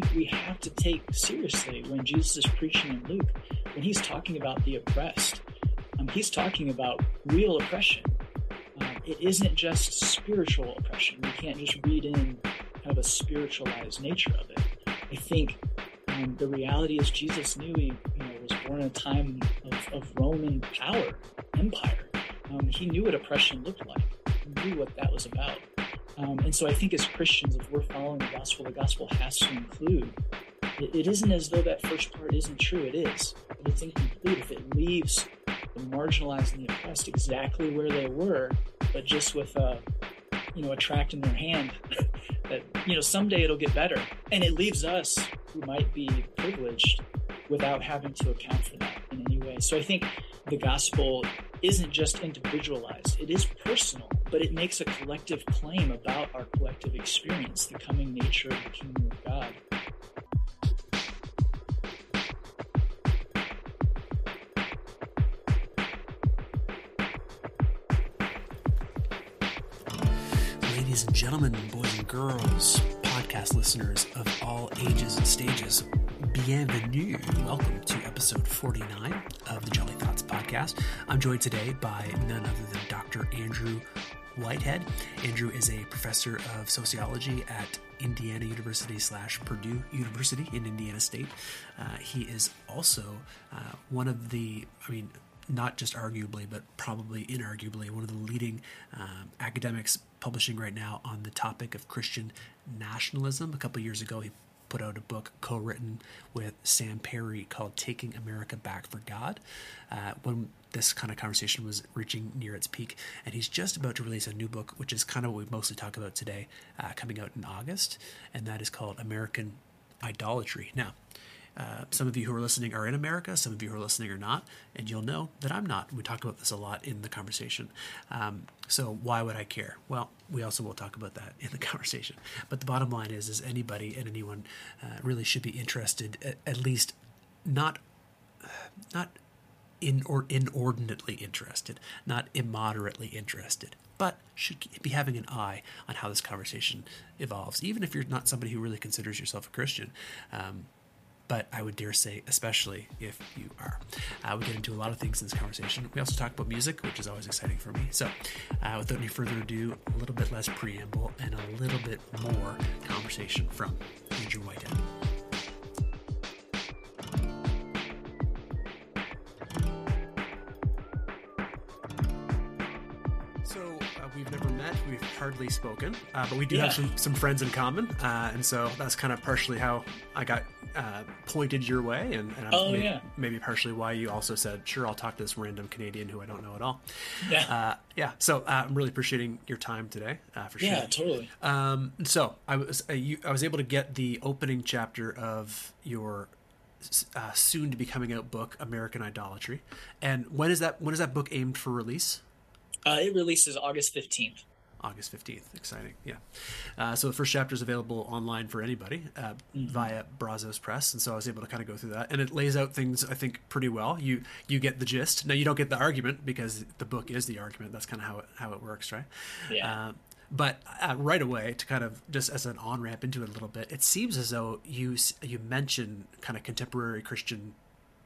think we have to take seriously when Jesus is preaching in Luke, when he's talking about the oppressed, um, he's talking about real oppression. Um, it isn't just spiritual oppression. We can't just read in kind of a spiritualized nature of it. I think um, the reality is Jesus knew he you know, was born in a time of, of Roman power, empire. Um, he knew what oppression looked like. He knew what that was about. Um, and so I think as Christians, if we're following the gospel, the gospel has to include. It, it isn't as though that first part isn't true. It is, but it's incomplete if it leaves the marginalized and the oppressed exactly where they were, but just with a, you know, a tract in their hand that you know someday it'll get better, and it leaves us who might be privileged without having to account for that in any way. So I think the gospel isn't just individualized, it is personal, but it makes a collective claim about our collective experience, the coming nature of the kingdom of God. Ladies and gentlemen, boys and girls, podcast listeners of all ages and stages, bienvenue. Welcome to episode 49 of the Jolly Thoughts podcast. I'm joined today by none other than Dr. Andrew Whitehead. Andrew is a professor of sociology at Indiana University slash Purdue University in Indiana State. Uh, he is also uh, one of the, I mean, not just arguably, but probably inarguably, one of the leading um, academics publishing right now on the topic of Christian nationalism. A couple years ago, he put out a book co-written with Sam Perry called "Taking America Back for God." Uh, when this kind of conversation was reaching near its peak, and he's just about to release a new book, which is kind of what we mostly talk about today, uh, coming out in August, and that is called "American Idolatry." Now. Uh, some of you who are listening are in America, some of you who are listening are not, and you'll know that I'm not. We talk about this a lot in the conversation. Um, so why would I care? Well, we also will talk about that in the conversation. But the bottom line is, is anybody and anyone uh, really should be interested, at, at least not, not in or inordinately interested, not immoderately interested, but should be having an eye on how this conversation evolves, even if you're not somebody who really considers yourself a Christian. Um, but I would dare say, especially if you are. Uh, we get into a lot of things in this conversation. We also talk about music, which is always exciting for me. So, uh, without any further ado, a little bit less preamble and a little bit more conversation from Andrew Whitehead. We've hardly spoken, uh, but we do Yeah. have some, some friends in common, uh, and so that's kind of partially how I got uh, pointed your way, and, and Oh, maybe, yeah. maybe partially why you also said, "Sure, I'll talk to this random Canadian who I don't know at all." Yeah. Uh, yeah. So uh, I'm really appreciating your time today, uh, for sure. yeah, totally. Um, so I was uh, you, I was able to get the opening chapter of your uh, soon to be coming out book, American Idolatry. And when is that? When is that book aimed for release? Uh, it releases August 15th. August 15th. Exciting. Yeah. Uh, so the first chapter is available online for anybody uh, via Brazos Press. And so I was able to kind of go through that. And it lays out things, I think, pretty well. You you get the gist. Now, you don't get the argument because the book is the argument. That's kind of how it, how it works, right? Yeah. Uh, but uh, right away, to kind of just as an on ramp into it a little bit, it seems as though you you mention kind of contemporary Christian.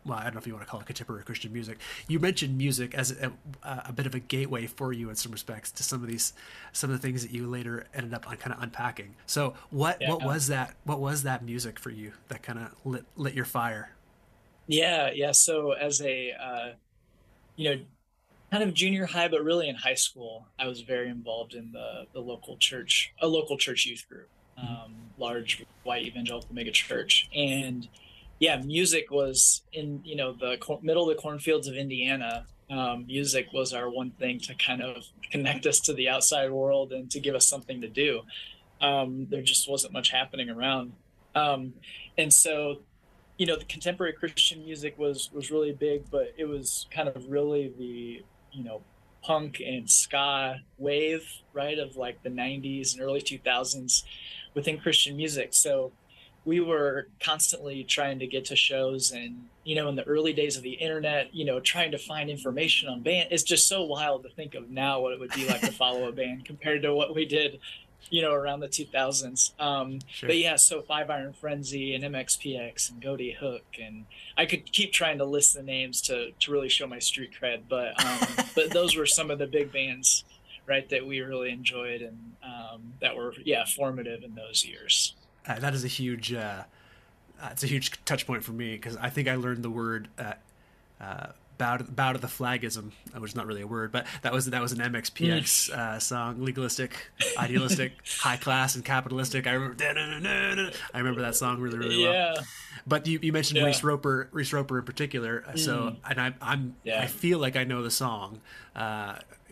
Well, I don't know if you want to call it contemporary Christian music. You mentioned music as a, a, a bit of a gateway for you in some respects to some of these, some of the things that you later ended up on kind of unpacking. So, what what was that? What was that music for you that kind of lit lit your fire? Yeah, yeah. So as a uh, you know, kind of junior high, but really in high school, I was very involved in the the local church, a local church youth group, um, large white evangelical mega church, and yeah, music was in you know the cor- middle of the cornfields of Indiana. Um, music was our one thing to kind of connect us to the outside world and to give us something to do. Um, there just wasn't much happening around, um, and so you know the contemporary christian music was was really big but it was kind of really the you know punk and ska wave right of like the 90s and early 2000s within christian music so we were constantly trying to get to shows and you know in the early days of the internet you know trying to find information on band it's just so wild to think of now what it would be like to follow a band compared to what we did you know, around the 2000s. Um, sure. But yeah, so Five Iron Frenzy and MXPX and Ghoti Hook, and I could keep trying to list the names to to really show my street cred. But um, but those were some of the big bands, right, that we really enjoyed and um, that were yeah formative in those years. Uh, that is a huge. Uh, uh, it's a huge touch point for me because I think I learned the word uh, uh, bow to, bow to the flagism, which is not really a word, but that was that was an MXPX mm. uh, song, legalistic, idealistic, high class, and capitalistic. I remember, I remember that song really really yeah. well. But you, you mentioned yeah. Reese Roper, Reese Roper in particular. Uh, so mm. and I, I'm yeah. I feel like I know the song.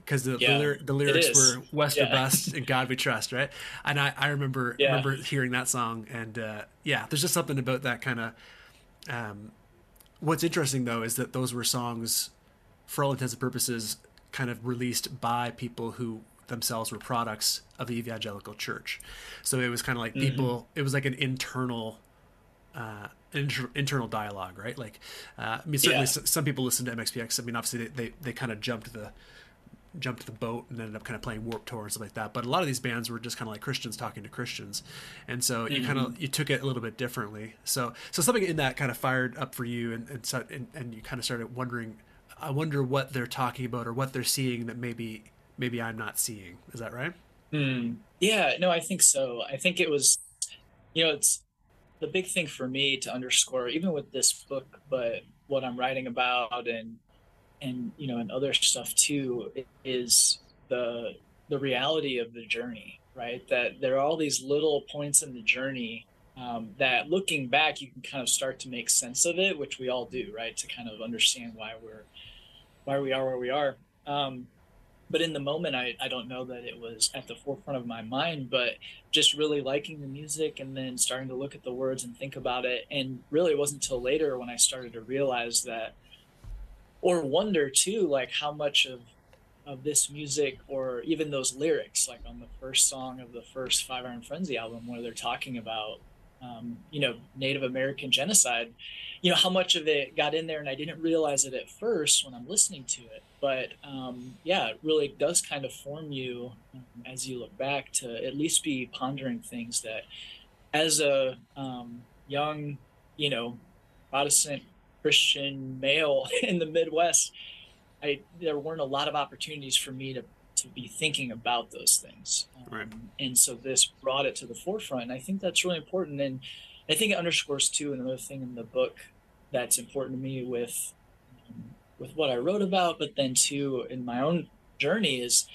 Because the, yeah, the, the, lyrics were West yeah. or Bust and God We Trust, right? And I, I remember yeah. remember hearing that song, and uh, yeah, there's just something about that kind of um, what's interesting though is that those were songs, for all intents and purposes, kind of released by people who themselves were products of the evangelical church. So it was kind of like mm-hmm. people. It was like an internal. Uh, inter- internal dialogue, right? Like, uh, I mean, certainly yeah. some people listen to MXPX. I mean, obviously they, they, they kind of jumped the jumped the boat and ended up kind of playing Warped Tour and stuff like that. But a lot of these bands were just kind of like Christians talking to Christians, and so you mm-hmm. kind of you took it a little bit differently. So so something in that kind of fired up for you, and and, so, and, and you kind of started wondering, I wonder what they're talking about or what they're seeing that maybe maybe I'm not seeing. Is that right? Mm. Yeah, no, I think so. I think it was, you know, it's the big thing for me to underscore, even with this book, but what I'm writing about and and you know and other stuff too is the the reality of the journey right? That there are all these little points in the journey um, that looking back you can kind of start to make sense of it which we all do right? To kind of understand why we're why we are where we are. Um, but in the moment I, I don't know that it was at the forefront of my mind but just really liking the music and then starting to look at the words and think about it. And really it wasn't until later when i started to realize that or wonder too like how much of of this music or even those lyrics like on the first song of the first five iron frenzy album where they're talking about um, you know native american genocide you know how much of it got in there and i didn't realize it at first when i'm listening to it. But um, yeah it really does kind of form you um, as you look back to at least be pondering things that as a um, young you know protestant Christian male in the Midwest, I there weren't a lot of opportunities for me to to be thinking about those things. Um, right. And so this brought it to the forefront. And I think that's really important. And I think it underscores too another thing in the book that's important to me with um, with what I wrote about, but then too in my own journey is,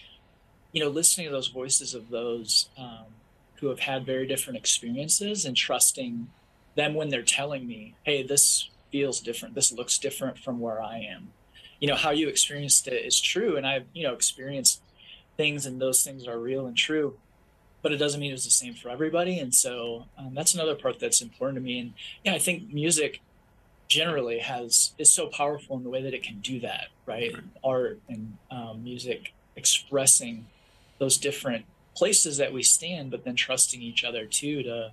you know, listening to those voices of those um, who have had very different experiences and trusting them when they're telling me, hey, this feels different. This looks different from where I am. You know, how you experienced it is true. And I've, you know, experienced things and those things are real and true, but it doesn't mean it's the same for everybody. And so um, that's another part that's important to me. And yeah, I think music generally has is so powerful in the way that it can do that, right? right. Art and um, music expressing those different places that we stand, but then trusting each other too to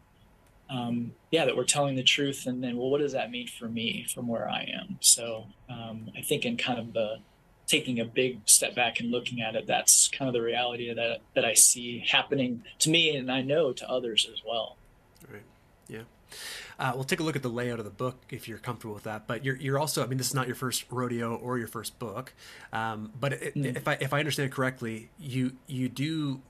um, yeah, that we're telling the truth. And then, well, what does that mean for me from where I am? So um, I think in kind of the taking a big step back and looking at it, that's kind of the reality that that I see happening to me, and I know to others as well. Right. Yeah. Uh, we'll take a look at the layout of the book if you're comfortable with that. But you're, you're also, I mean, this is not your first rodeo or your first book, um, but it, mm. if I if I understand correctly, you you do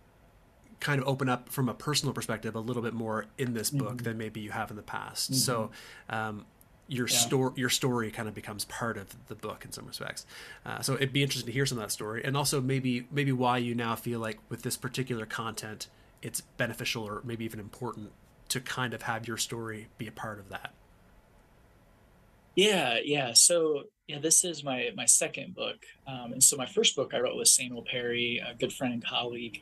kind of open up from a personal perspective a little bit more in this book mm-hmm. than maybe you have in the past. Mm-hmm. So um, your yeah. story your story kind of becomes part of the book in some respects. Uh, so it'd be interesting to hear some of that story, and also maybe maybe why you now feel like with this particular content, it's beneficial or maybe even important to kind of have your story be a part of that. Yeah, yeah. So yeah, this is my my second book, um, and so my first book I wrote with Samuel Perry, a good friend and colleague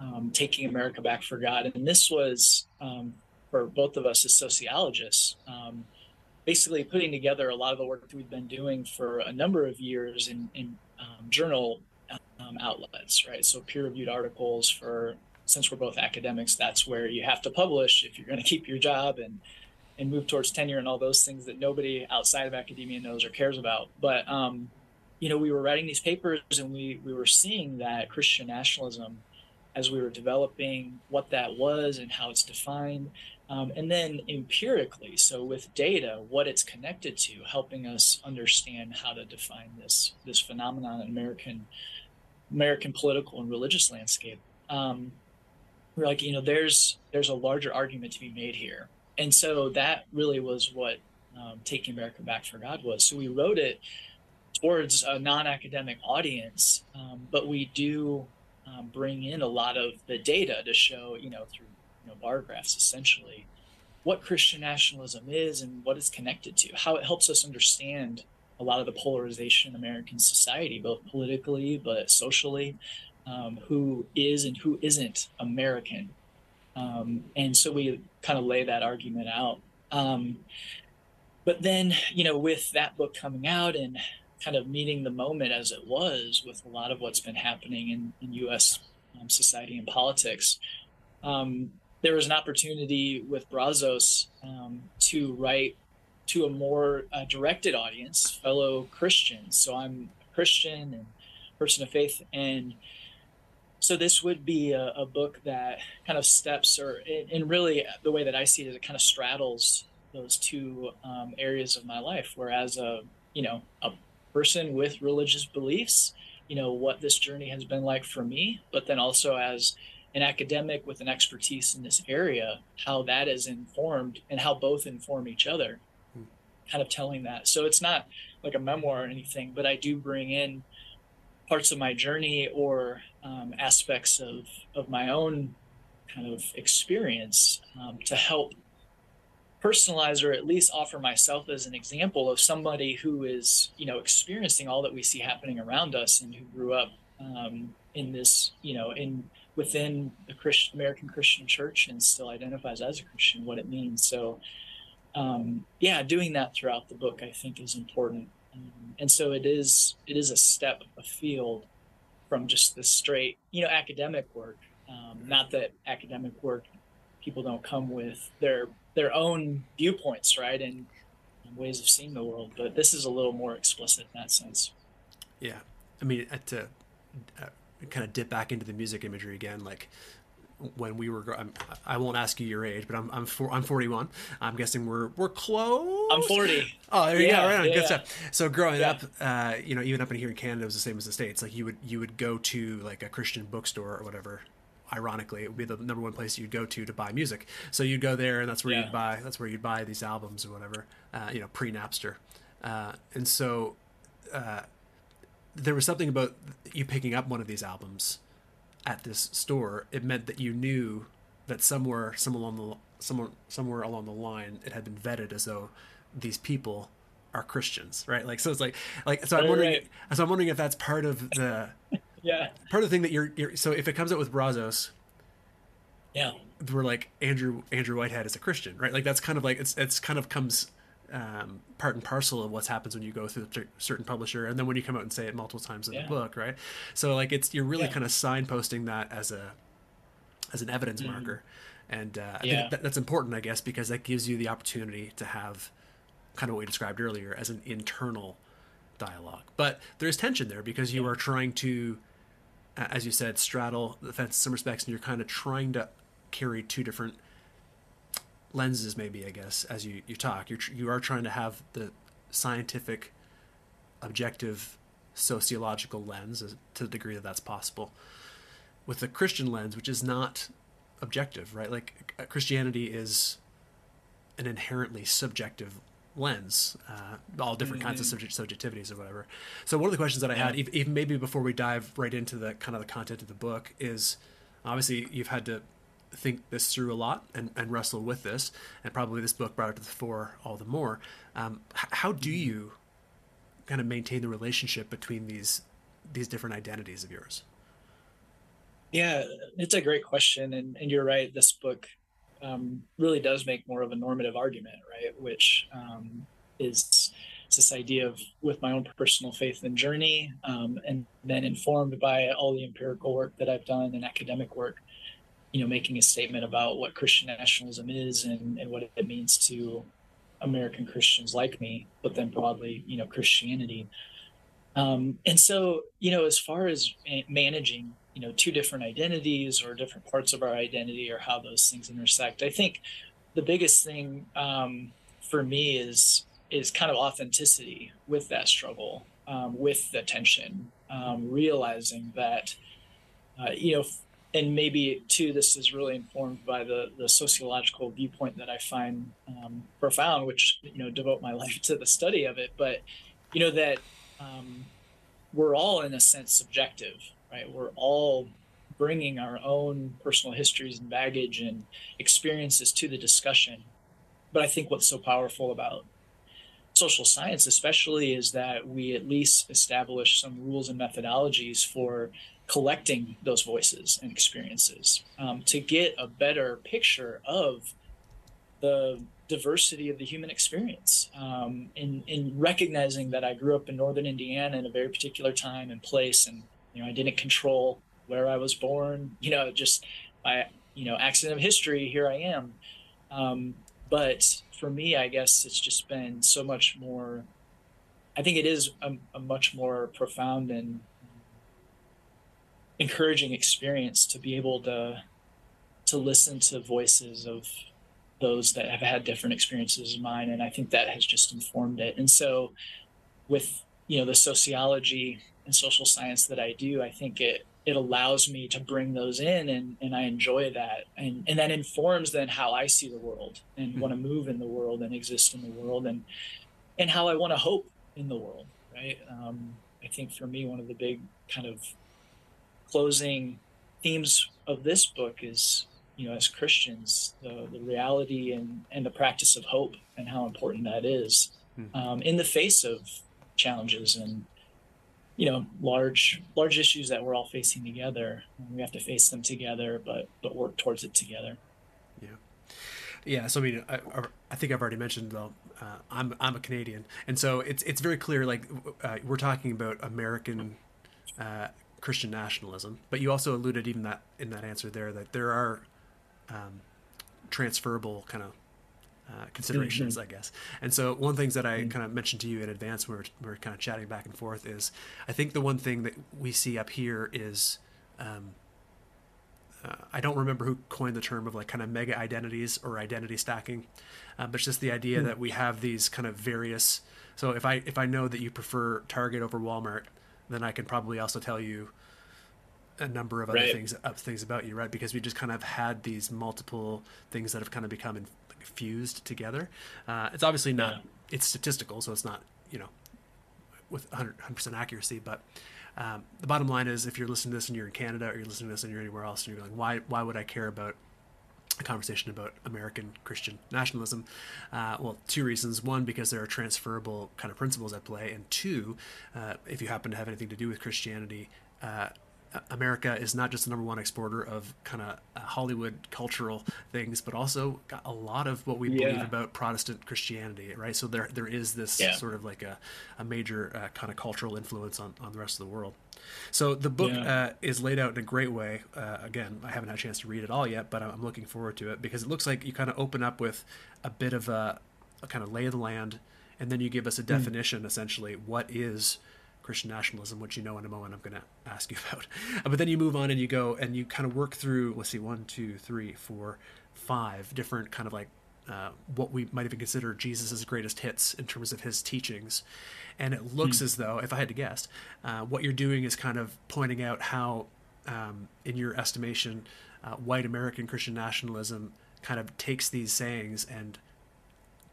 um, Taking America Back for God. And this was um, for both of us as sociologists, um, basically putting together a lot of the work that we've been doing for a number of years in, in um, journal um, outlets, right? So peer reviewed articles for, since we're both academics, that's where you have to publish if you're going to keep your job and and move towards tenure and all those things that nobody outside of academia knows or cares about. But um, you know, we were writing these papers and we we were seeing that Christian nationalism as we were developing what that was and how it's defined. Um, and then empirically, so with data, what it's connected to, helping us understand how to define this this phenomenon in American American political and religious landscape. Um, we're like, you know, there's there's a larger argument to be made here, and so that really was what um, taking America Back for God was. So we wrote it towards a non-academic audience, um, but we do um, bring in a lot of the data to show, you know, through you know, bar graphs essentially, what Christian nationalism is and what it's connected to, how it helps us understand a lot of the polarization in American society, both politically but socially, um, who is and who isn't American. Um, and so we kind of lay that argument out. Um, but then, you know, with that book coming out and kind of meeting the moment as it was with a lot of what's been happening in, in U.S. Um, society and politics, um, there was an opportunity with Brazos um, to write to a more uh, directed audience, fellow Christians. So I'm a Christian and person of faith, and so this would be a, a book that kind of steps, or and really the way that I see it, it kind of straddles those two um, areas of my life. Whereas a you know a person with religious beliefs, you know, what this journey has been like for me, but then also as an academic with an expertise in this area, how that is informed and how both inform each other, hmm. kind of telling that. So it's not like a memoir or anything, but I do bring in parts of my journey or um, aspects of, of my own kind of experience um, to help personalize or at least offer myself as an example of somebody who is you know experiencing all that we see happening around us and who grew up um, in this you know in within the Christian American Christian Church and still identifies as a Christian what it means. So um, yeah doing that throughout the book I think is important. Um, and so it is it is a step afield from just the straight you know academic work. Um, not that academic work people don't come with their their own viewpoints, right, and, and ways of seeing the world. But this is a little more explicit in that sense. Yeah, I mean, to uh, kind of dip back into the music imagery again, like when we were I'm, I will not ask you your age, but I'm I'm for, I'm 41. I'm guessing we're we're close. I'm 40. Oh, there you yeah, go. Right on. Yeah, Good yeah. stuff. So growing up, uh, you know, even up in here in Canada, it was the same as the states. Like you would you would go to like a Christian bookstore or whatever, ironically, it would be the number one place you'd go to to buy music. So you'd go there, and that's where yeah. you'd buy that's where you'd buy these albums or whatever, uh, you know, pre Napster. Uh, and so uh, there was something about you picking up one of these albums at this store. It meant that you knew that somewhere, somewhere along the somewhere somewhere along the line, it had been vetted as though these people are Christians, right? Like so, it's like like so. I'm wondering. Right. So I'm wondering if that's part of the yeah. Part of the thing that you're, you're so if it comes out with Brazos, yeah, we're like Andrew Andrew Whitehead is a Christian, right? Like that's kind of like it's it's kind of comes um, part and parcel of what happens when you go through a certain publisher, and then when you come out and say it multiple times in yeah. the book, right? So like it's you're really yeah. kind of signposting that as a as an evidence mm-hmm. marker, and uh, I think that, that's important, I guess, because that gives you the opportunity to have kind of what we described earlier as an internal dialogue. But there's tension there because you are trying to as you said, straddle the fence in some respects, and you're kind of trying to carry two different lenses, maybe I guess, as you you talk. You're you are trying to have the scientific, objective, sociological lens to the degree that that's possible, with the Christian lens, which is not objective, right? Like uh, Christianity is an inherently subjective lens, uh, all different mm-hmm. kinds of mm-hmm. subject subjectivities or whatever. So one of the questions that I had, even maybe before we dive right into the kind of the content of the book, is obviously you've had to think this through a lot and, and wrestle with this, and probably this book brought it to the fore all the more. Um, how do mm-hmm. you kind of maintain the relationship between these these different identities of yours? Yeah, it's a great question, and, and you're right. This book um, really does make more of a normative argument, right? Which um, is this idea of with my own personal faith and journey, um, and then informed by all the empirical work that I've done and academic work, you know, making a statement about what Christian nationalism is and, and what it means to American Christians like me, but then broadly, you know, Christianity. Um, and so, you know, as far as managing you know two different identities or different parts of our identity or how those things intersect. I think the biggest thing um, for me is is kind of authenticity with that struggle, um, with the tension, um, realizing that uh, you know, and maybe too, this is really informed by the the sociological viewpoint that I find um, profound, which you know devote my life to the study of it. But you know that um, we're all in a sense subjective, right? We're all bringing our own personal histories and baggage and experiences to the discussion. But I think what's so powerful about social science, especially, is that we at least establish some rules and methodologies for collecting those voices and experiences um, to get a better picture of the diversity of the human experience um, in, in recognizing that I grew up in northern Indiana in a very particular time and place and you know I didn't control where I was born you know just by you know accident of history here I am. Um, but for me I guess it's just been so much more I think it is a, a much more profound and encouraging experience to be able to to listen to voices of those that have had different experiences as mine and i think that has just informed it. And so with you know the sociology and social science that i do i think it it allows me to bring those in and, and i enjoy that and, and that informs then how i see the world and mm-hmm. want to move in the world and exist in the world and and how i want to hope in the world right um, i think for me one of the big kind of closing themes of this book is you know as christians the, the reality and, and the practice of hope and how important that is mm-hmm. um, in the face of challenges and you know large large issues that we're all facing together. We have to face them together but but work towards it together. Yeah. Yeah so i mean i, I think i've already mentioned though uh, i'm i'm a canadian. And so it's it's very clear like uh, we're talking about american uh, Christian nationalism, but you also alluded even that in that answer there that there are um, transferable kind of uh, considerations, mm-hmm. I guess. And so one of the things that I mm-hmm. kind of mentioned to you in advance, when we were, we were kind of chatting back and forth, is I think the one thing that we see up here is um, uh, I don't remember who coined the term of like kind of mega identities or identity stacking, uh, but it's just the idea mm-hmm. that we have these kind of various. So if I if I know that you prefer Target over Walmart, then I can probably also tell you a number of other right. things things about you, right? Because we just kind of had these multiple things that have kind of become in, fused together. Uh, it's obviously not yeah. it's statistical, so it's not you know with 100 percent accuracy, but um, the bottom line is if you're listening to this and you're in Canada or you're listening to this and you're anywhere else and you're like, why why would I care about a conversation about American Christian nationalism. Uh, well, two reasons. One, because there are transferable kind of principles at play, and two, uh, if you happen to have anything to do with Christianity, uh, America is not just the number one exporter of kind of uh, Hollywood cultural things, but also got a lot of what we yeah. believe about Protestant Christianity, right? So there there is this yeah. sort of like a, a major uh, kind of cultural influence on, on the rest of the world. So the book yeah. uh, is laid out in a great way. Uh, again, I haven't had a chance to read it all yet, but I'm looking forward to it because it looks like you kind of open up with a bit of a, a kind of lay of the land, and then you give us a hmm. definition mm. essentially what is Christian nationalism, which you know in a moment I'm going to ask you about. Uh, but then you move on and you go and you kind of work through, let's see, one, two, three, four, five different kind of like uh, what we might even consider Jesus' greatest hits in terms of his teachings. And it looks mm. as though, if I had to guess, uh, what you're doing is kind of pointing out how, um, in your estimation, uh, white American Christian nationalism kind of takes these sayings and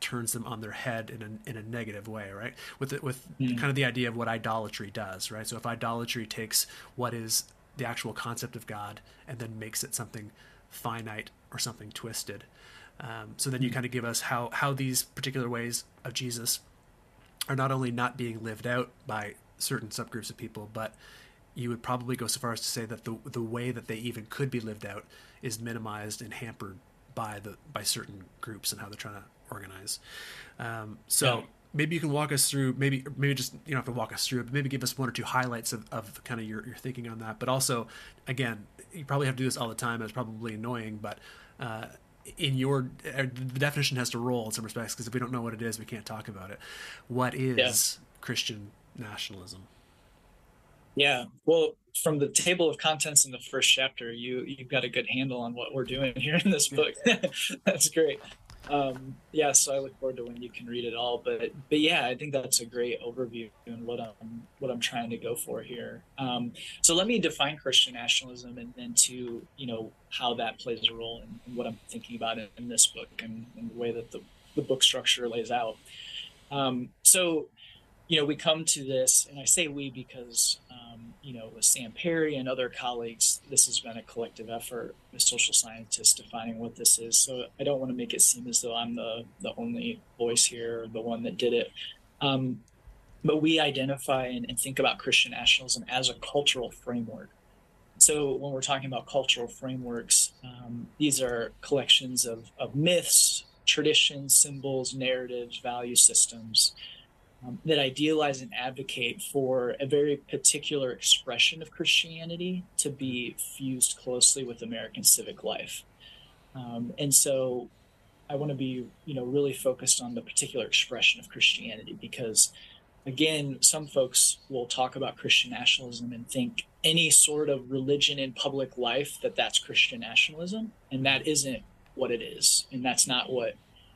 turns them on their head in a, in a negative way, right? With the, with mm. kind of the idea of what idolatry does, right? So if idolatry takes what is the actual concept of God and then makes it something finite or something twisted, um, so then you mm. kind of give us how how these particular ways of Jesus are not only not being lived out by certain subgroups of people, but you would probably go so far as to say that the the way that they even could be lived out is minimized and hampered by the by certain groups and how they're trying to organize. Um, so yeah. maybe you can walk us through, maybe maybe just you don't have to walk us through it, but maybe give us one or two highlights of, of kind of your, your thinking on that. But also, again, you probably have to do this all the time. It's probably annoying, but uh, in your uh, the definition has to roll in some respects because if we don't know what it is, we can't talk about it. What is yeah. Christian nationalism? Yeah. Well, from the table of contents in the first chapter, you you've got a good handle on what we're doing here in this book. That's great. Um, yeah, so I look forward to when you can read it all. But but yeah, I think that's a great overview and what I'm what I'm trying to go for here. Um, so let me define Christian nationalism and then to you know how that plays a role in, in what I'm thinking about in, in this book and, and, the way that the, the book structure lays out. Um, so you know we come to this, and I say we because you know, with Sam Perry and other colleagues, this has been a collective effort with social scientists defining what this is. So I don't want to make it seem as though I'm the, the only voice here, the one that did it. Um, but we identify and, and think about Christian nationalism as a cultural framework. So when we're talking about cultural frameworks, um, these are collections of, of myths, traditions, symbols, narratives, value systems um, that idealize and advocate for a very particular expression of Christianity to be fused closely with American civic life. Um, and so I want to be, you know, really focused on the particular expression of Christianity because, again, some folks will talk about Christian nationalism and think any sort of religion in public life that that's Christian nationalism, and that isn't what it is, and that's not what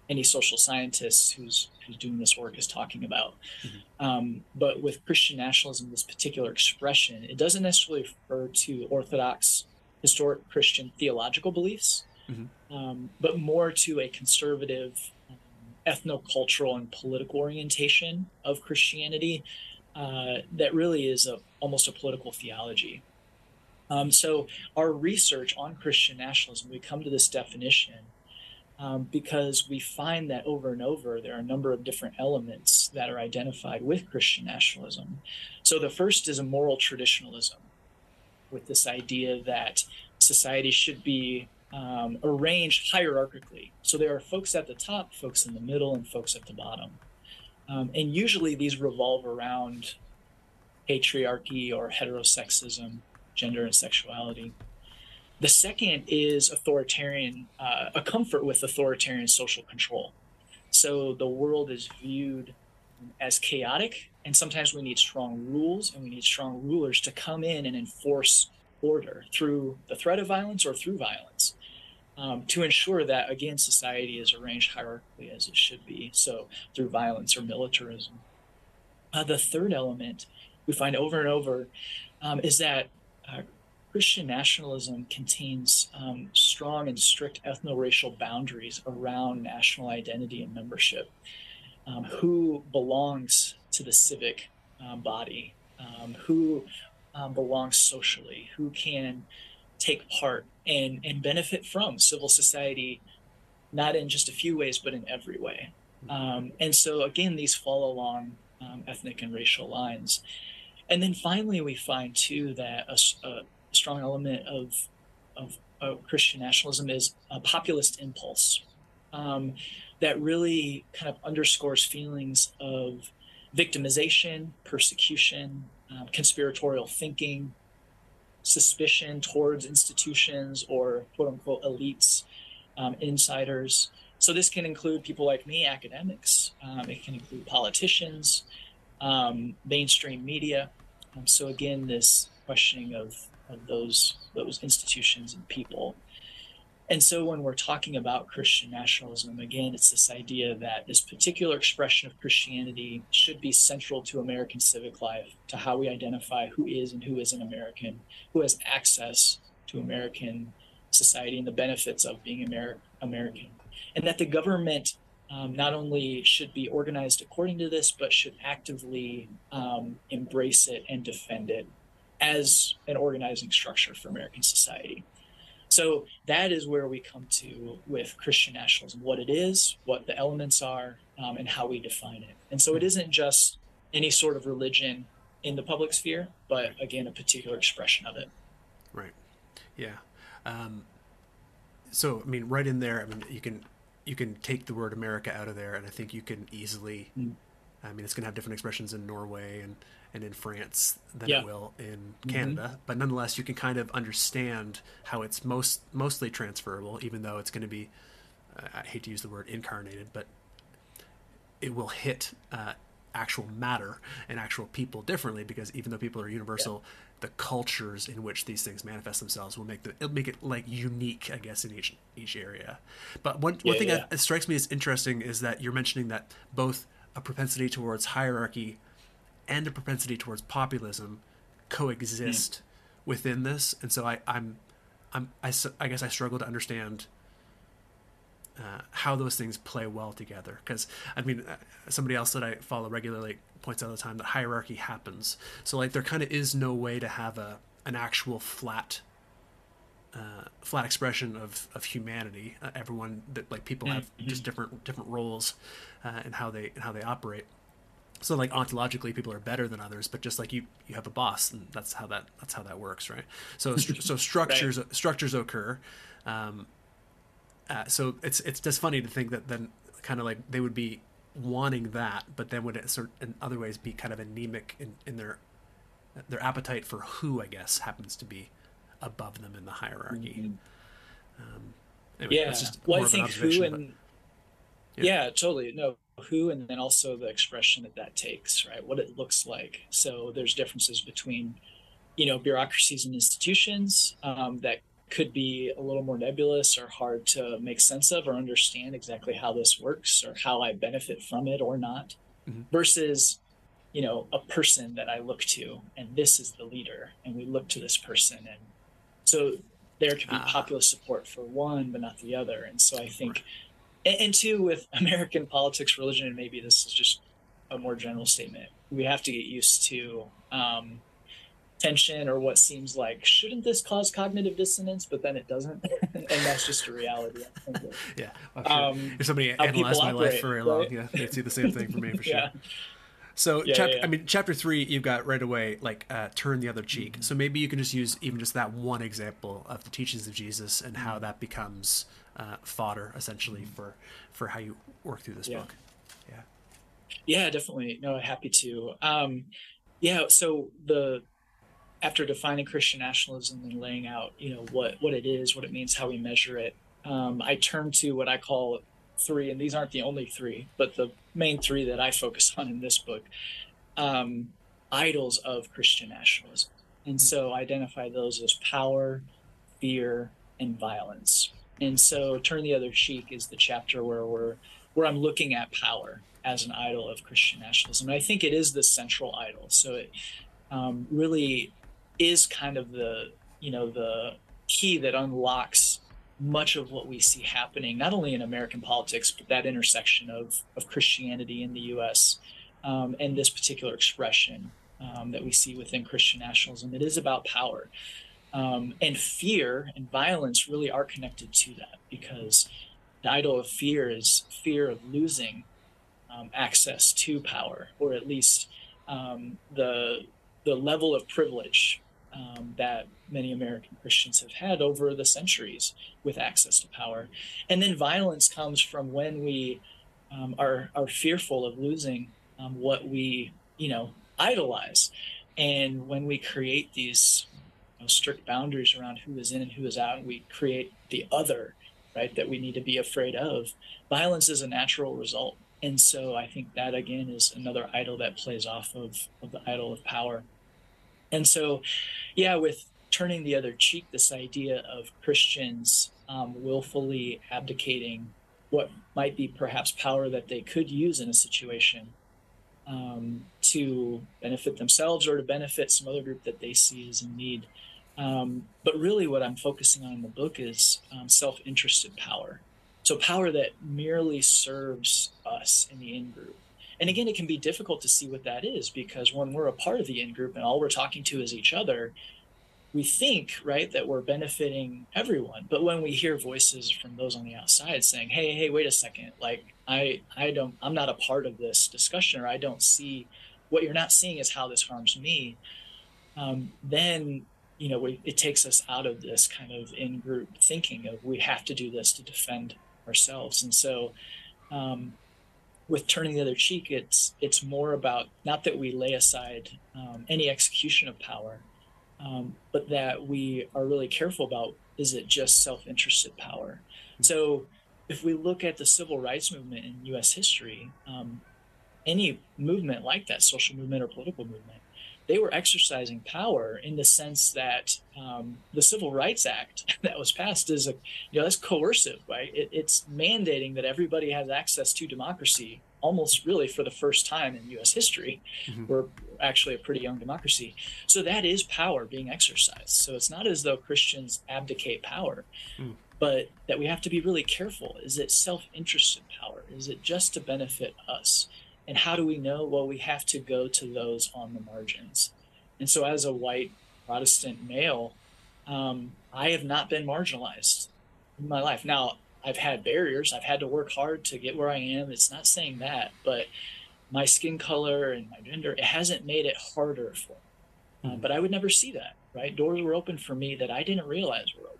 any social scientist who's who's doing this work is talking about. Mm-hmm. Um, but with Christian nationalism, this particular expression, it doesn't necessarily refer to Orthodox historic Christian theological beliefs, mm-hmm. um, but more to a conservative um, ethnocultural and political orientation of Christianity uh, that really is a almost a political theology. Um, so our research on Christian nationalism, we come to this definition um, because we find that over and over there are a number of different elements that are identified with Christian nationalism. So the first is a moral traditionalism, with this idea that society should be um, arranged hierarchically. So there are folks at the top, folks in the middle, and folks at the bottom. Um, and usually these revolve around patriarchy or heterosexism, gender and sexuality. The second is authoritarian, uh, a comfort with authoritarian social control. So the world is viewed as chaotic, and sometimes we need strong rules and we need strong rulers to come in and enforce order through the threat of violence or through violence um, to ensure that, again, society is arranged hierarchically as it should be. So through violence or militarism. Uh, the third element we find over and over um, is that uh, Christian nationalism contains um, strong and strict ethno-racial boundaries around national identity and membership. Um, who belongs to the civic um, body? Um, who um, belongs socially? Who can take part and, and benefit from civil society, not in just a few ways, but in every way? And so, again, these fall along ethnic and racial lines. And then finally, we find too that a, a strong element of, of, of Christian nationalism is a populist impulse um, that really kind of underscores feelings of victimization, persecution, um, conspiratorial thinking, suspicion towards institutions or quote unquote elites, um, insiders. So this can include people like me, academics. Um, it can include politicians, um, mainstream media. Um, so again, this questioning of of those those institutions and people. And so when we're talking about Christian nationalism, again, it's this idea that this particular expression of Christianity should be central to American civic life, to how we identify who is and who isn't American, who has access to American society and the benefits of being Amer- American. And that the government um, not only should be organized according to this, but should actively um, embrace it and defend it as an organizing structure for American society. So that is where we come to with Christian nationalism what it is, what the elements are, um, and how we define it. And so it isn't just any sort of religion in the public sphere, but again, a particular expression of it. Right. Yeah. Um, so I mean, right in there, I mean, you can you can take the word America out of there, and I think you can easily. Mm. I mean, it's going to have different expressions in Norway and and in France than yeah. it will in mm-hmm. Canada. Mm-hmm. But nonetheless, you can kind of understand how it's most mostly transferable, even though it's going to be. I hate to use the word incarnated, but it will hit uh, actual matter and actual people differently because even though people are universal yeah. the cultures in which these things manifest themselves will make the it'll make it like unique i guess in each each area but one, yeah, one thing yeah. that strikes me as interesting is that you're mentioning that both a propensity towards hierarchy and a propensity towards populism coexist mm. within this and so i i'm i'm I, I guess i struggle to understand uh, how those things play well together. Because I mean, uh, somebody else that I follow regularly points out all the time that hierarchy happens. So like there kind of is no way to have a an actual flat. Uh, flat expression of, of humanity. Uh, everyone that like people have mm-hmm. just different different roles uh, and how they and how they operate. So like ontologically, people are better than others, but just like you, you have a boss, and that's how that that's how that works, right? So so structures right. structures occur, um, uh, so it's it's just funny to think that then kind of like they would be wanting that, but then would it sort in other ways be kind of anemic in, in their their appetite for who I guess happens to be above them in the hierarchy. Mm-hmm. Um, anyway, yeah, well, I think who and but, yeah. yeah, totally no who and then also the expression that that takes, right? What it looks like. So there's differences between you know bureaucracies and institutions um, that could be a little more nebulous or hard to make sense of or understand exactly how this works or how I benefit from it or not mm-hmm. versus you know a person that I look to and this is the leader and we look to this person and so there could be ah. popular support for one but not the other and so I think and, and two with American politics religion and maybe this is just a more general statement we have to get used to um, tension or what seems like shouldn't this cause cognitive dissonance but then it doesn't and that's just a reality yeah sure. um, if somebody analyzed my operate, life for very long right? yeah they'd see the same thing for me for sure yeah. so yeah, chapter, yeah. i mean chapter three you've got right away like uh, turn the other cheek mm-hmm. so maybe you can just use even just that one example of the teachings of jesus and how mm-hmm. that becomes uh, fodder essentially mm-hmm. for for how you work through this book yeah yeah definitely no happy to um yeah so the after defining Christian nationalism and laying out, you know, what what it is, what it means, how we measure it, um, I turn to what I call three, and these aren't the only three, but the main three that I focus on in this book, um, idols of Christian nationalism. And so I identify those as power, fear, and violence. And so Turn the Other Cheek is the chapter where we're where I'm looking at power as an idol of Christian nationalism. And I think it is the central idol. So it um, really is kind of the you know the key that unlocks much of what we see happening not only in American politics but that intersection of of Christianity in the U.S. Um, and this particular expression um, that we see within Christian nationalism. It is about power. Um, and fear and violence really are connected to that because the idol of fear is fear of losing um, access to power, or at least um, the the level of privilege um, that many American Christians have had over the centuries with access to power. And then violence comes from when we um, are, are fearful of losing um, what we, you know, idolize. And when we create these know, strict boundaries around who is in and who is out, and we create the other, right, that we need to be afraid of. Violence is a natural result. And so I think that again is another idol that plays off of, of the idol of power. And so, yeah, with turning the other cheek, this idea of Christians um, willfully abdicating what might be perhaps power that they could use in a situation um, to benefit themselves or to benefit some other group that they see as in need. Um, but really, what I'm focusing on in the book is um, self interested power. So, power that merely serves us in the in group. And again, it can be difficult to see what that is because when we're a part of the in group and all we're talking to is each other, we think, right, that we're benefiting everyone. But when we hear voices from those on the outside saying, "Hey, hey, wait a second, like I I don't I'm not a part of this discussion or I don't see what you're not seeing is how this harms me." Um, then you know we, it takes us out of this kind of in group thinking of we have to do this to defend ourselves and so um, with turning the other cheek, it's it's more about not that we lay aside um, any execution of power, um, but that we are really careful about is it just self-interested power. Mm-hmm. So, if we look at the civil rights movement in U.S. history, um, any movement like that, social movement or political movement, they were exercising power in the sense that um, the Civil Rights Act that was passed is a, you know, that's coercive, right? It, it's mandating that everybody has access to democracy almost really for the first time in U.S. history. Mm-hmm. We're actually a pretty young democracy, so that is power being exercised. So it's not as though Christians abdicate power. Mm. But that we have to be really careful. Is it self interested power? Is it just to benefit us? And how do we know? Well, we have to go to those on the margins. And so, as a white Protestant male, um, I have not been marginalized in my life. Now, I've had barriers. I've had to work hard to get where I am. It's not saying that, but my skin color and my gender, it hasn't made it harder for me. Uh, mm-hmm. but I would never see that, right? Doors were open for me that I didn't realize were open.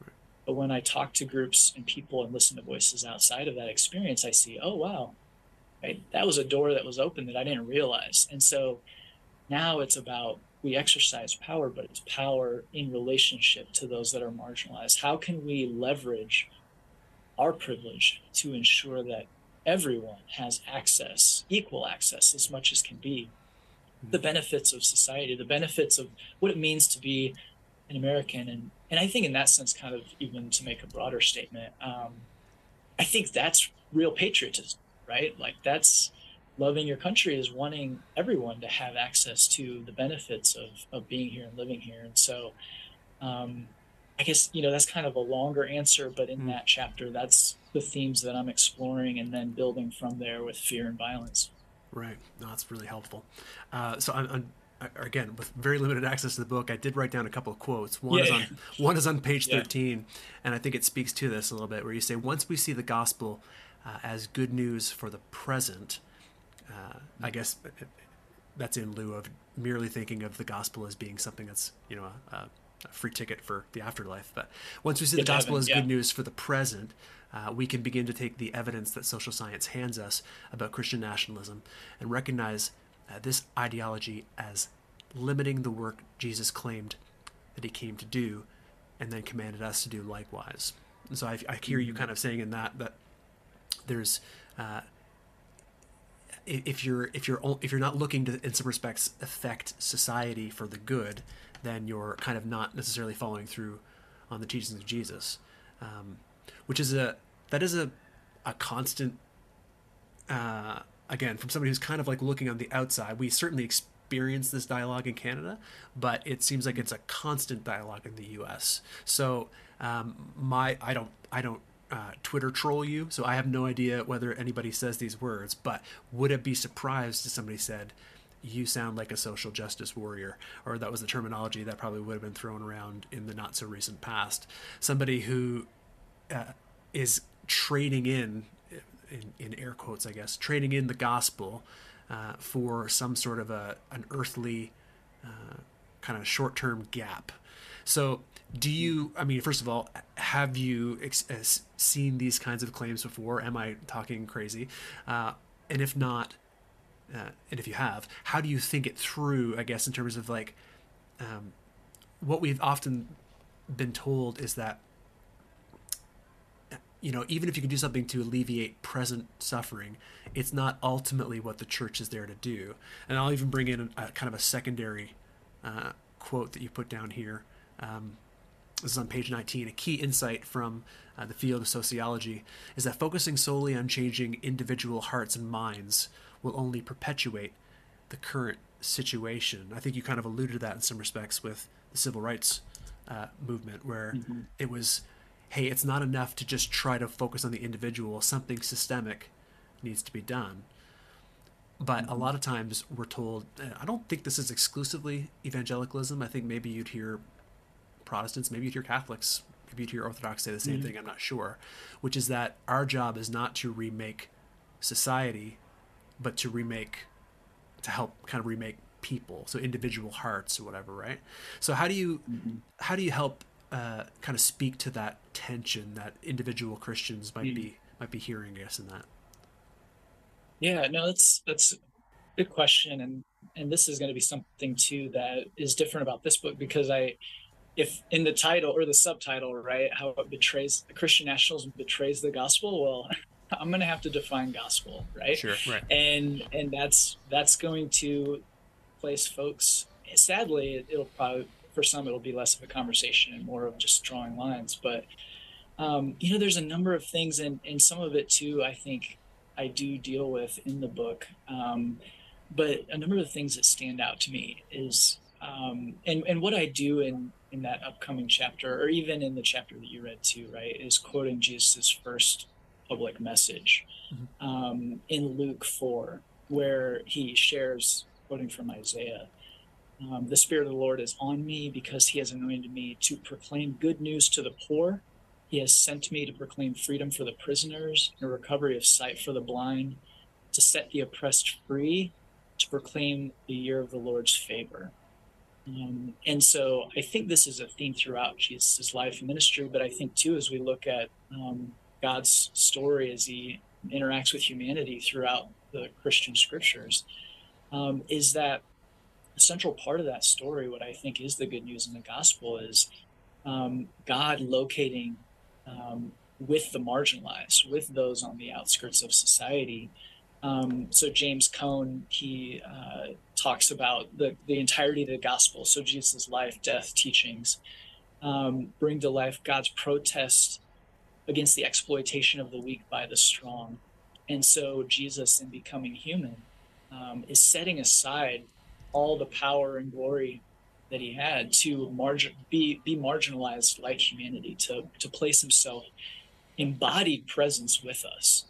Right. But when I talk to groups and people and listen to voices outside of that experience, I see, oh, wow, right? That was a door that was open that I didn't realize. And so now it's about we exercise power, but it's power in relationship to those that are marginalized. How can we leverage our privilege to ensure that everyone has access, equal access, as much as can be, the benefits of society, the benefits of what it means to be an American, and and I think in that sense, kind of even to make a broader statement, um, I think that's real patriotism right? Like that's loving your country is wanting everyone to have access to the benefits of, of being here and living here. And so, um, I guess, you know, that's kind of a longer answer, but in mm. that chapter, that's the themes that I'm exploring and then building from there with fear and violence. Right. No, that's really helpful. Uh, so I'm, I'm again with very limited access to the book i did write down a couple of quotes one yeah. is on one is on page 13 yeah. and i think it speaks to this a little bit where you say once we see the gospel uh, as good news for the present. Uh, I guess that's in lieu of merely thinking of the gospel as being something that's you know a, a free ticket for the afterlife. But once we see the gospel heaven, as yeah. good news for the present, uh, we can begin to take the evidence that social science hands us about Christian nationalism and recognize uh, this ideology as limiting the work Jesus claimed that he came to do, and then commanded us to do likewise. And so I, I hear you mm-hmm. kind of saying in that that there's uh, if you're if you're if you're not looking to in some respects affect society for the good, then you're kind of not necessarily following through on the teachings of Jesus, um, which is a that is a a constant. Uh, again, from somebody who's kind of like looking on the outside, we certainly experience this dialogue in Canada, but it seems like it's a constant dialogue in the U.S. So um, my I don't I don't uh, Twitter troll you, so I have no idea whether anybody says these words. But would it be surprised if somebody said, "You sound like a social justice warrior," or that was the terminology that probably would have been thrown around in the not so recent past? Somebody who uh, is trading in, in, in, air quotes, I guess, trading in the gospel uh, for some sort of a an earthly uh, kind of short term gap. So do you i mean first of all have you ex- seen these kinds of claims before? Am i talking crazy? Uh, and if not uh, and if you have how do you think it through i guess in terms of like um, what we've often been told is that you know even if you can do something to alleviate present suffering it's not ultimately what the church is there to do. And i'll even bring in a, a kind of a secondary uh, quote that you put down here um, this is on page 19, a key insight from uh, the field of sociology is that focusing solely on changing individual hearts and minds will only perpetuate the current situation. I think you kind of alluded to that in some respects with the civil rights uh, movement, where mm-hmm. it was, hey, it's not enough to just try to focus on the individual, something systemic needs to be done. But mm-hmm. a lot of times we're told, I don't think this is exclusively evangelicalism. I think maybe you'd hear Protestants, maybe you'd hear Catholics, maybe you'd hear Orthodox, say the same mm-hmm. thing. I'm not sure. Which is that our job is not to remake society, but to remake, to help kind of remake people, so individual hearts or whatever, right? So how do you mm-hmm. how do you help uh, kind of speak to that tension that individual Christians might mm-hmm. be might be hearing, I guess, in that? Yeah, no, that's that's a good question, and and this is going to be something too that is different about this book because I if in the title or the subtitle, right, how it betrays Christian nationalism betrays the gospel, well, I'm going to have to define gospel, right? Sure, right. And and that's that's going to place folks. Sadly, it'll probably for some it'll be less of a conversation and more of just drawing lines. But um, you know, there's a number of things, and and some of it too. I think I do deal with in the book. Um, but a number of the things that stand out to me is um, and and what I do in in that upcoming chapter, or even in the chapter that you read too, right, is quoting Jesus' first public message mm-hmm. um, in Luke four, where he shares quoting from Isaiah. Um, the Spirit of the Lord is on me because He has anointed me to proclaim good news to the poor. He has sent me to proclaim freedom for the prisoners and recovery of sight for the blind, to set the oppressed free, to proclaim the year of the Lord's favor. Um, and so I think this is a theme throughout Jesus' life and ministry, but I think too, as we look at um, God's story as he interacts with humanity throughout the Christian scriptures, um, is that a central part of that story, what I think is the good news in the gospel, is um, God locating um, with the marginalized, with those on the outskirts of society, um, so James Cone he uh, talks about the the entirety of the gospel. So Jesus' life, death, teachings um, bring to life God's protest against the exploitation of the weak by the strong. And so Jesus, in becoming human, um, is setting aside all the power and glory that he had to margin be be marginalized like humanity, to to place himself embodied presence with us.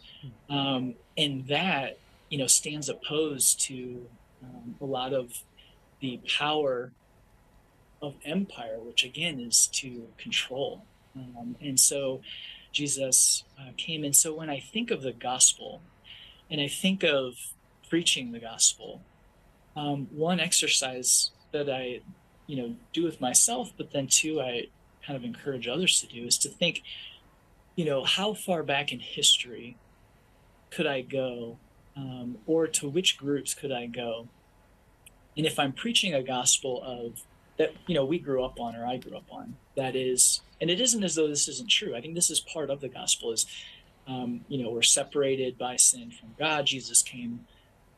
Um, and that, you know, stands opposed to um, a lot of the power of empire, which again is to control. Um, and so Jesus uh, came. And so when I think of the gospel and I think of preaching the gospel, um, one exercise that I, you know, do with myself, but then too I kind of encourage others to do is to think, you know, how far back in history could I go, um, or to which groups could I go? And if I'm preaching a gospel of that, you know, we grew up on or I grew up on, that is, and it isn't as though this isn't true. I think this is part of the gospel is, um, you know, we're separated by sin from God. Jesus came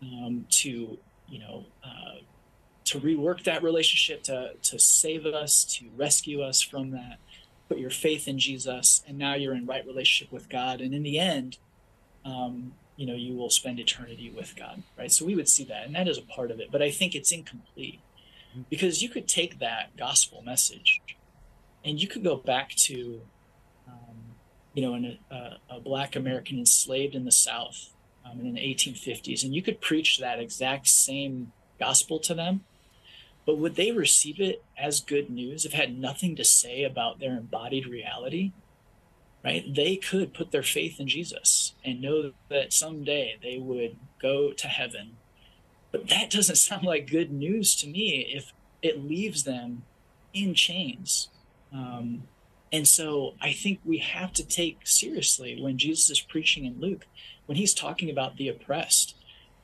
um, to, you know, uh, to rework that relationship, to to save us, to rescue us from that. Put your faith in Jesus, and now you're in right relationship with God. And in the end, um, you know, you will spend eternity with God, right? So we would see that, and that is a part of it. But I think it's incomplete mm-hmm. because you could take that gospel message and you could go back to, um, you know, an, a, a, black American enslaved in the South um, in the 1850s, and you could preach that exact same gospel to them. But would they receive it as good news if had nothing to say about their embodied reality? right? They could put their faith in Jesus and know that someday they would go to heaven. But that doesn't sound like good news to me if it leaves them in chains. Um, and so I think we have to take seriously when Jesus is preaching in Luke, when he's talking about the oppressed,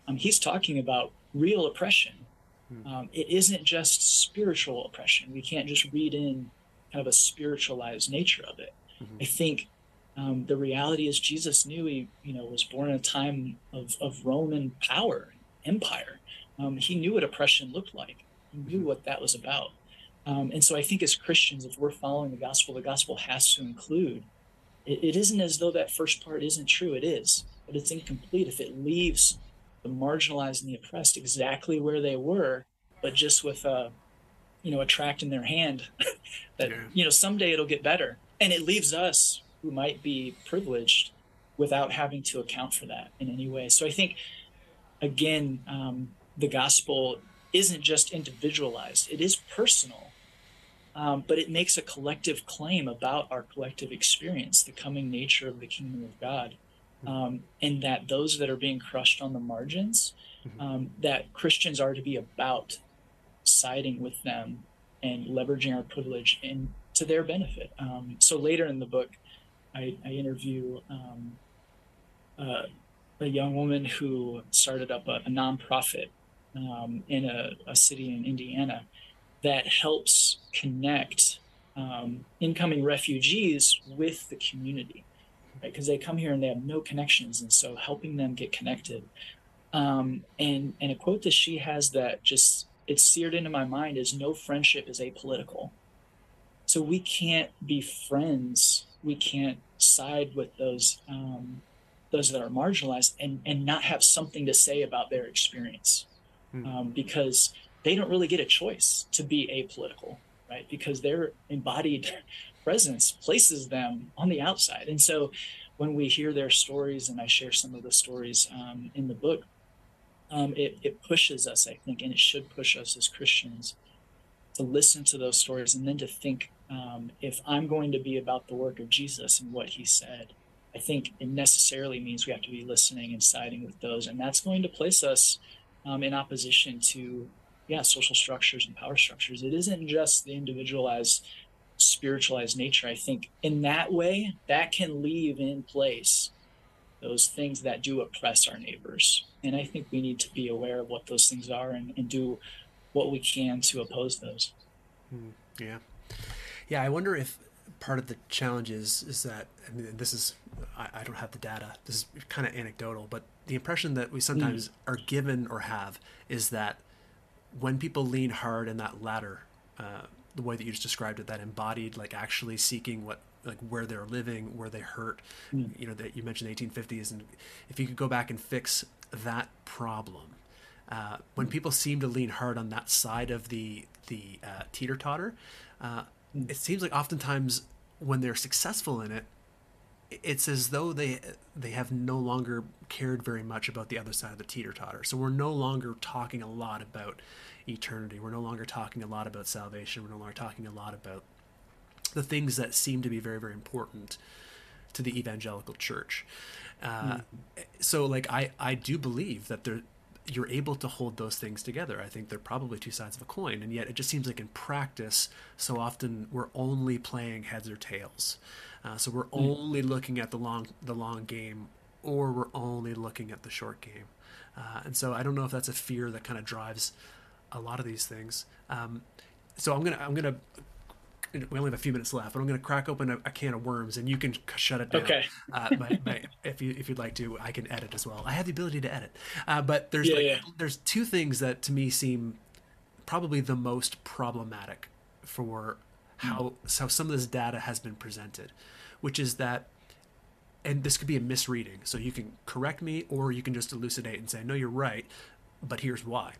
um, he's talking about real oppression. Hmm. Um, it isn't just spiritual oppression. We can't just read in kind of a spiritualized nature of it. Mm-hmm. I think um, the reality is Jesus knew he, you know, was born in a time of, of Roman power, empire. Um, he knew what oppression looked like. He knew what that was about. Um, and so I think as Christians, if we're following the gospel, the gospel has to include. It, it isn't as though that first part isn't true. It is, but it's incomplete if it leaves the marginalized and the oppressed exactly where they were, but just with a, you know, a tract in their hand that yeah. you know someday it'll get better, and it leaves us who might be privileged without having to account for that in any way. So I think, again, um, the gospel isn't just individualized, it is personal, um, but it makes a collective claim about our collective experience, the coming nature of the kingdom of God. Um, and that those that are being crushed on the margins, mm-hmm. um, that Christians are to be about siding with them and leveraging our privilege in to their benefit. Um, so later in the book, I, I interview um, uh, a young woman who started up a, a nonprofit um, in a, a, city in Indiana that helps connect um, incoming refugees with the community. Right? Because they come here and they have no connections, and so helping them get connected. Um, and and a quote that she has that just it's seared into my mind is no friendship is apolitical. So we can't be friends. We can't side with those um, those that are marginalized and and not have something to say about their experience, hmm. um, because they don't really get a choice to be apolitical, right? Because they're embodied presence places them on the outside, and so when we hear their stories, and I share some of the stories um, in the book, um, it, it pushes us, I think, and it should push us as Christians to listen to those stories and then to think um, if I'm going to be about the work of Jesus and what he said, I think it necessarily means we have to be listening and siding with those. And that's going to place us um, in opposition to, yeah, social structures and power structures. It isn't just the individualized, spiritualized nature. I think in that way, that can leave in place those things that do oppress our neighbors. And I think we need to be aware of what those things are and, and do what we can to oppose those. Hmm. Yeah. Yeah. I wonder if part of the challenge is, is that, I mean, this is, I, I don't have the data. This is kind of anecdotal, but the impression that we sometimes mm. are given or have is that when people lean hard in that ladder, uh, the way that you just described it, that embodied, like actually seeking what like where they're living, where they hurt. Mm. You know that you mentioned 1850s, and if you could go back and fix that problem, uh, when mm. people seem to lean hard on that side of the the uh, teeter totter, uh, mm. it seems like oftentimes when they're successful in it, it's as though they they have no longer cared very much about the other side of the teeter totter. So we're no longer talking a lot about eternity. We're no longer talking a lot about salvation. We're no longer talking a lot about the things that seem to be very very important to the evangelical church. Uh, mm. So like I I do believe that there you're able to hold those things together. I think they're probably two sides of a coin, and yet it just seems like in practice, so often we're only playing heads or tails. Uh, so we're mm. only looking at the long the long game, or we're only looking at the short game. Uh, and so I don't know if that's a fear that kind of drives a lot of these things. Um, so I'm gonna I'm gonna we only have a few minutes left, but I'm going to crack open a, a, can of worms, and you can shut it down. Okay. uh, my, my, if you if you'd like to, I can edit as well. I have the ability to edit, uh, but there's yeah, like, yeah. there's two things that to me seem probably the most problematic for how mm. how some of this data has been presented, which is that. And this could be a misreading, so you can correct me, or you can just elucidate and say, "No, you're right," but here's why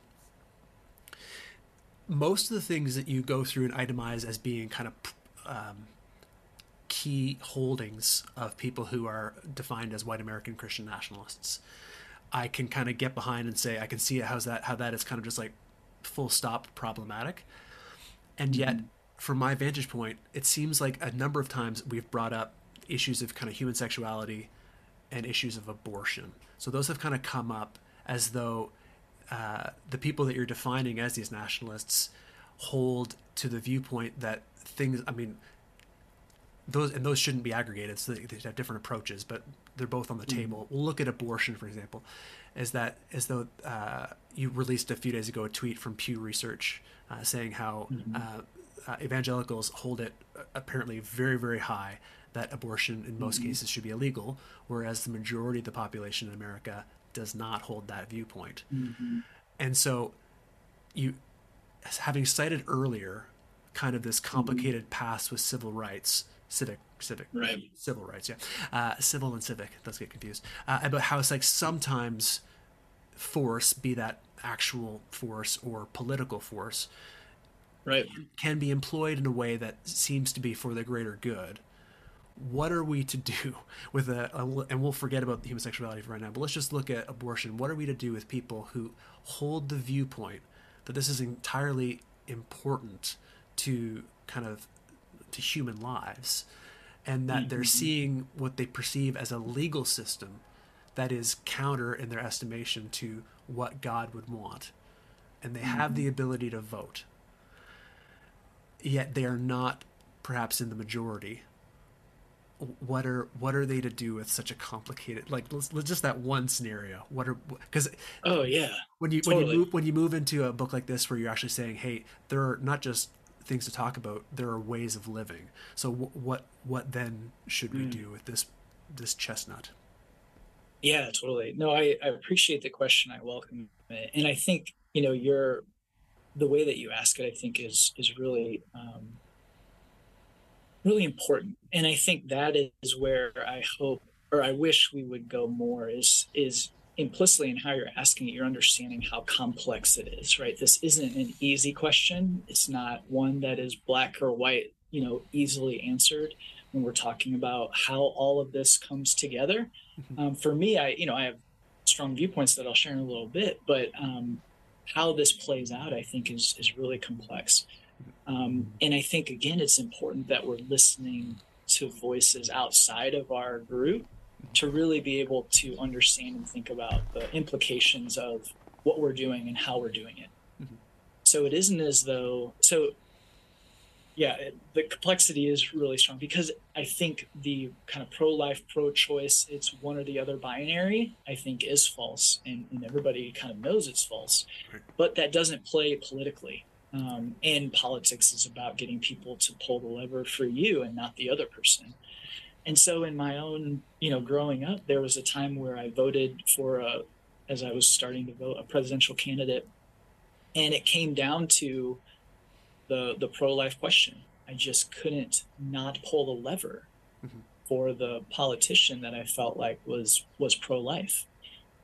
most of the things that you go through and itemize as being kind of um, key holdings of people who are defined as white American Christian nationalists, I can kind of get behind and say I can see how's that how that is kind of just like full stop problematic, and yet mm-hmm. From my vantage point, it seems like a number of times we've brought up issues of kind of human sexuality and issues of abortion. So those have kind of come up as though uh, the people that you're defining as these nationalists hold to the viewpoint that things. I mean, those and those shouldn't be aggregated, so they, have different approaches, but they're both on the mm-hmm. table. We'll look at abortion, for example, as that as though uh, you released a few days ago a tweet from Pew Research uh, saying how mm-hmm. Uh, uh, evangelicals hold it apparently very very high that abortion in most mm-hmm. cases should be illegal, whereas the majority of the population in America does not hold that viewpoint. Mm-hmm. And so you having cited earlier kind of this complicated mm-hmm. past with civil rights, civic civic right. civil rights, yeah. Uh, civil and civic, let's get confused. Uh, about how it's like sometimes force, be that actual force or political force, right, can be employed in a way that seems to be for the greater good. What are we to do with a, a, and we'll forget about the homosexuality for right now but let's just look at abortion. What are we to do with people who hold the viewpoint that this is entirely important to kind of to human lives and that mm-hmm. they're seeing what they perceive as a legal system that is counter in their estimation to what god would want? And they mm-hmm. have the ability to vote yet they are not perhaps in the majority what are what are they to do with such a complicated like let's, let's just that one scenario what are because oh yeah when you totally. when you move when you move into a book like this where you're actually saying hey there are not just things to talk about there are ways of living so w- what what then should we mm. do with this this chestnut? Yeah, totally. No, I, I appreciate the question. I welcome it, and I think you know your the way that you ask it. I think is is really um, really important, and I think that is where I hope or I wish we would go more is is implicitly in how you're asking it, you're understanding how complex it is, right? This isn't an easy question. It's not one that is black or white, you know, easily answered when we're talking about how all of this comes together. Mm-hmm. Um, for me, I, you know, I have strong viewpoints that I'll share in a little bit, but um, how this plays out, I think, is is really complex. Um, and I think again, it's important that we're listening to voices outside of our group to really be able to understand and think about the implications of what we're doing and how we're doing it. Mm-hmm. So it isn't as though, so yeah, it, the complexity is really strong because I think the kind of pro life, pro choice, it's one or the other binary, I think is false. And, and everybody kind of knows it's false. Right. But that doesn't play politically. Um, and politics is about getting people to pull the lever for you and not the other person. And so in my own, you know, growing up, there was a time where I voted for a, as I was starting to vote, a presidential candidate. And it came down to the the pro-life question. I just couldn't not pull the lever mm-hmm. for the politician that I felt like was was pro-life.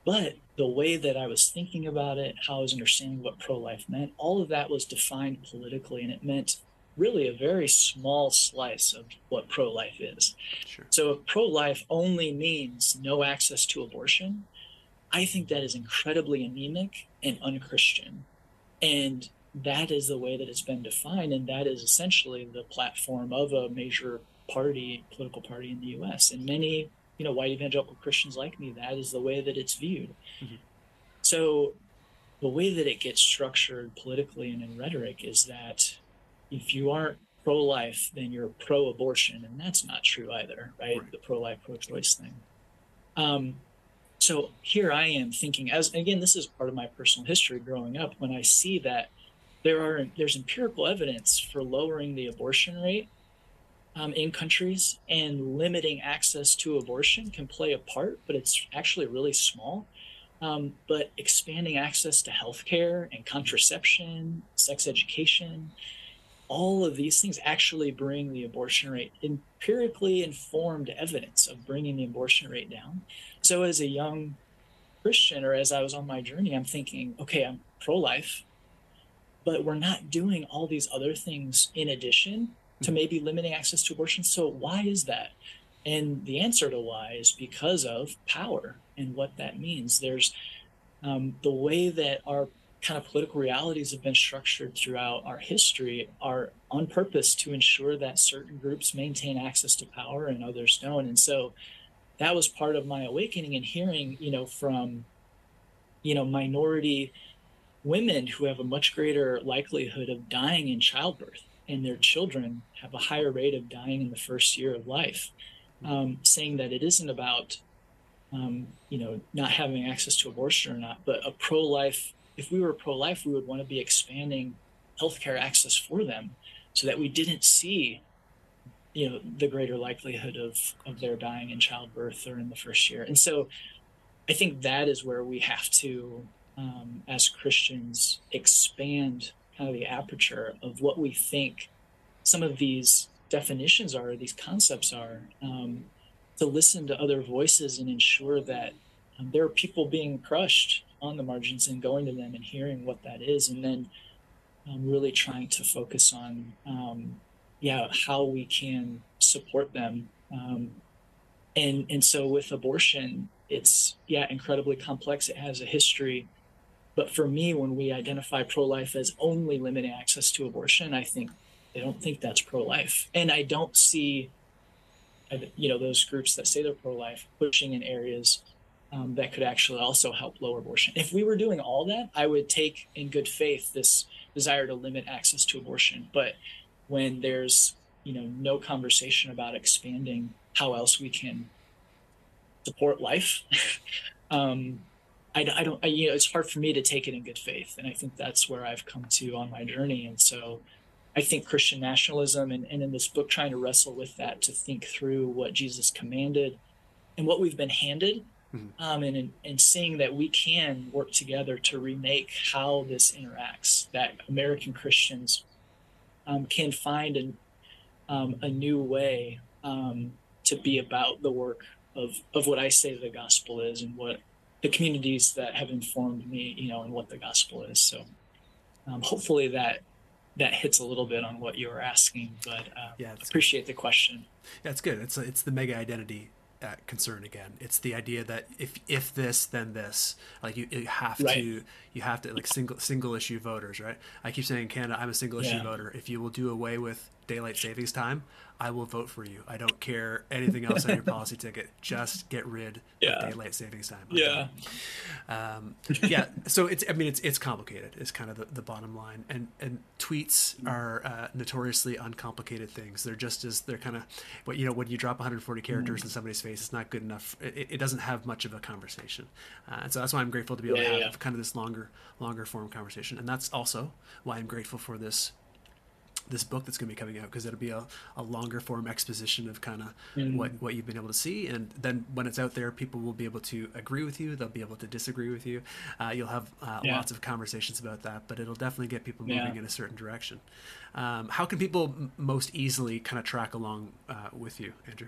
But the way that I was thinking about it, how I was understanding what pro-life meant, all of that was defined politically, and it meant really a very small slice of what pro life is. Sure. So if pro life only means no access to abortion, I think that is incredibly anemic and unchristian. And that is the way that it's been defined. And that is essentially the platform of a major party, political party in the US. And many, you know, white evangelical Christians like me, that is the way that it's viewed. Mm-hmm. So the way that it gets structured politically and in rhetoric is that if you aren't pro-life, then you're pro-abortion, and that's not true either, right? right. The pro-life, pro-choice thing. Um, so here I am thinking, as again, this is part of my personal history growing up. When I see that there are there's empirical evidence for lowering the abortion rate um, in countries and limiting access to abortion can play a part, but it's actually really small. Um, but expanding access to healthcare and contraception, sex education, all of these things actually bring the abortion rate empirically informed evidence of bringing the abortion rate down so as a young christian or as i was on my journey i'm thinking okay i'm pro-life but we're not doing all these other things in addition to hmm. maybe limiting access to abortion so why is that and the answer to why is because of power and what that means there's um, the way that our kind of political realities have been structured throughout our history are on purpose to ensure that certain groups maintain access to power and others don't. And so that was part of my awakening and hearing, you know, from, you know, minority women who have a much greater likelihood of dying in childbirth and their children have a higher rate of dying in the first year of life. Um, saying that it isn't about um, you know, not having access to abortion or not, but a pro-life if we were pro life, we would want to be expanding healthcare access for them so that we didn't see you know the greater likelihood of of their dying in childbirth or in the first year and so i think that is where we have to um, as christians expand kind of the aperture of what we think some of these definitions are these concepts are um, to listen to other voices and ensure that um, there are people being crushed on the margins and going to them and hearing what that is, and then um, really trying to focus on, um, yeah, how we can support them. Um, and and so with abortion, it's yeah incredibly complex. It has a history, but for me, when we identify pro-life as only limiting access to abortion, I think I don't think that's pro-life, and I don't see, you know, those groups that say they're pro-life pushing in areas um, that could actually also help lower abortion. If we were doing all that, I would take in good faith this desire to limit access to abortion. But when there's you know no conversation about expanding how else we can support life, um, I, I, don't. I, you know, it's hard for me to take it in good faith, and I think that's where I've come to on my journey. And so, I think Christian nationalism and, and in this book trying to wrestle with that to think through what Jesus commanded and what we've been handed, Mhm. um, and and seeing that we can work together to remake how this interacts. That American Christians um, can find an, um, a new way um, to be about the work of of what I say the gospel is, and what the communities that have informed me, you know, and what the gospel is. So um, hopefully that that hits a little bit on what you were asking, but uh, Yeah, that's good. appreciate the question. Yeah, it's good. It's it's the mega identity uh, concern again. It's the idea that if if this then this, like you, you have Right. to you have to like single single issue voters, right? I keep saying in Canada, I'm a single issue Yeah. voter. If you will do away with daylight savings time, I will vote for you. I don't care anything else on your policy ticket. Just get rid Yeah. of daylight savings time. I'm Yeah. Um, yeah. So it's I mean it's it's complicated. Is kind of the, the bottom line. And and tweets are uh, notoriously uncomplicated things. They're just as they're kind of but you know when you drop 140 characters in somebody's face, it's not good enough. It, it doesn't have much of a conversation. Uh, and so that's why I'm grateful to be able Yeah, to have yeah. kind of this longer longer form conversation. And that's also why I'm grateful for this this book that's going to be coming out because it'll be a, a longer form exposition of kind of Mm. what, what you've been able to see and then when it's out there people will be able to agree with you they'll be able to disagree with you uh, you'll have uh, Yeah. lots of conversations about that but it'll definitely get people moving Yeah. in a certain direction um, how can people m- most easily kind of track along uh, with you andrew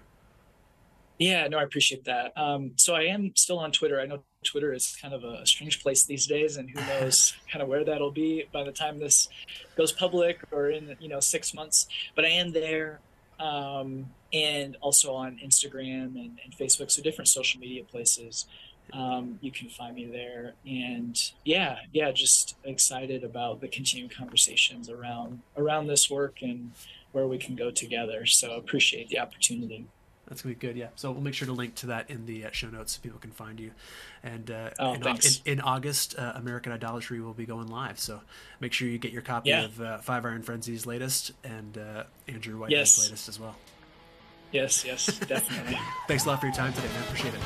Yeah, no, I appreciate that. Um, so I am still on Twitter. I know Twitter is kind of a strange place these days, and who knows kind of where that'll be by the time this goes public or in you know six months. But I am there, um, and also on Instagram and, and Facebook, so different social media places. Um, you can find me there, and yeah, yeah, just excited about the continuing conversations around around this work and where we can go together. So appreciate the opportunity. That's gonna be good, yeah. So we'll make sure to link to that in the uh, show notes so people can find you. And uh, Oh, in, in, in August, uh, American Idolatry will be going live. So make sure you get your copy Yeah. of uh, Five Iron Frenzy's latest and uh, Andrew Whitehead's Yes. latest as well. Yes, yes, definitely. Thanks a lot for your time today, man. Appreciate it.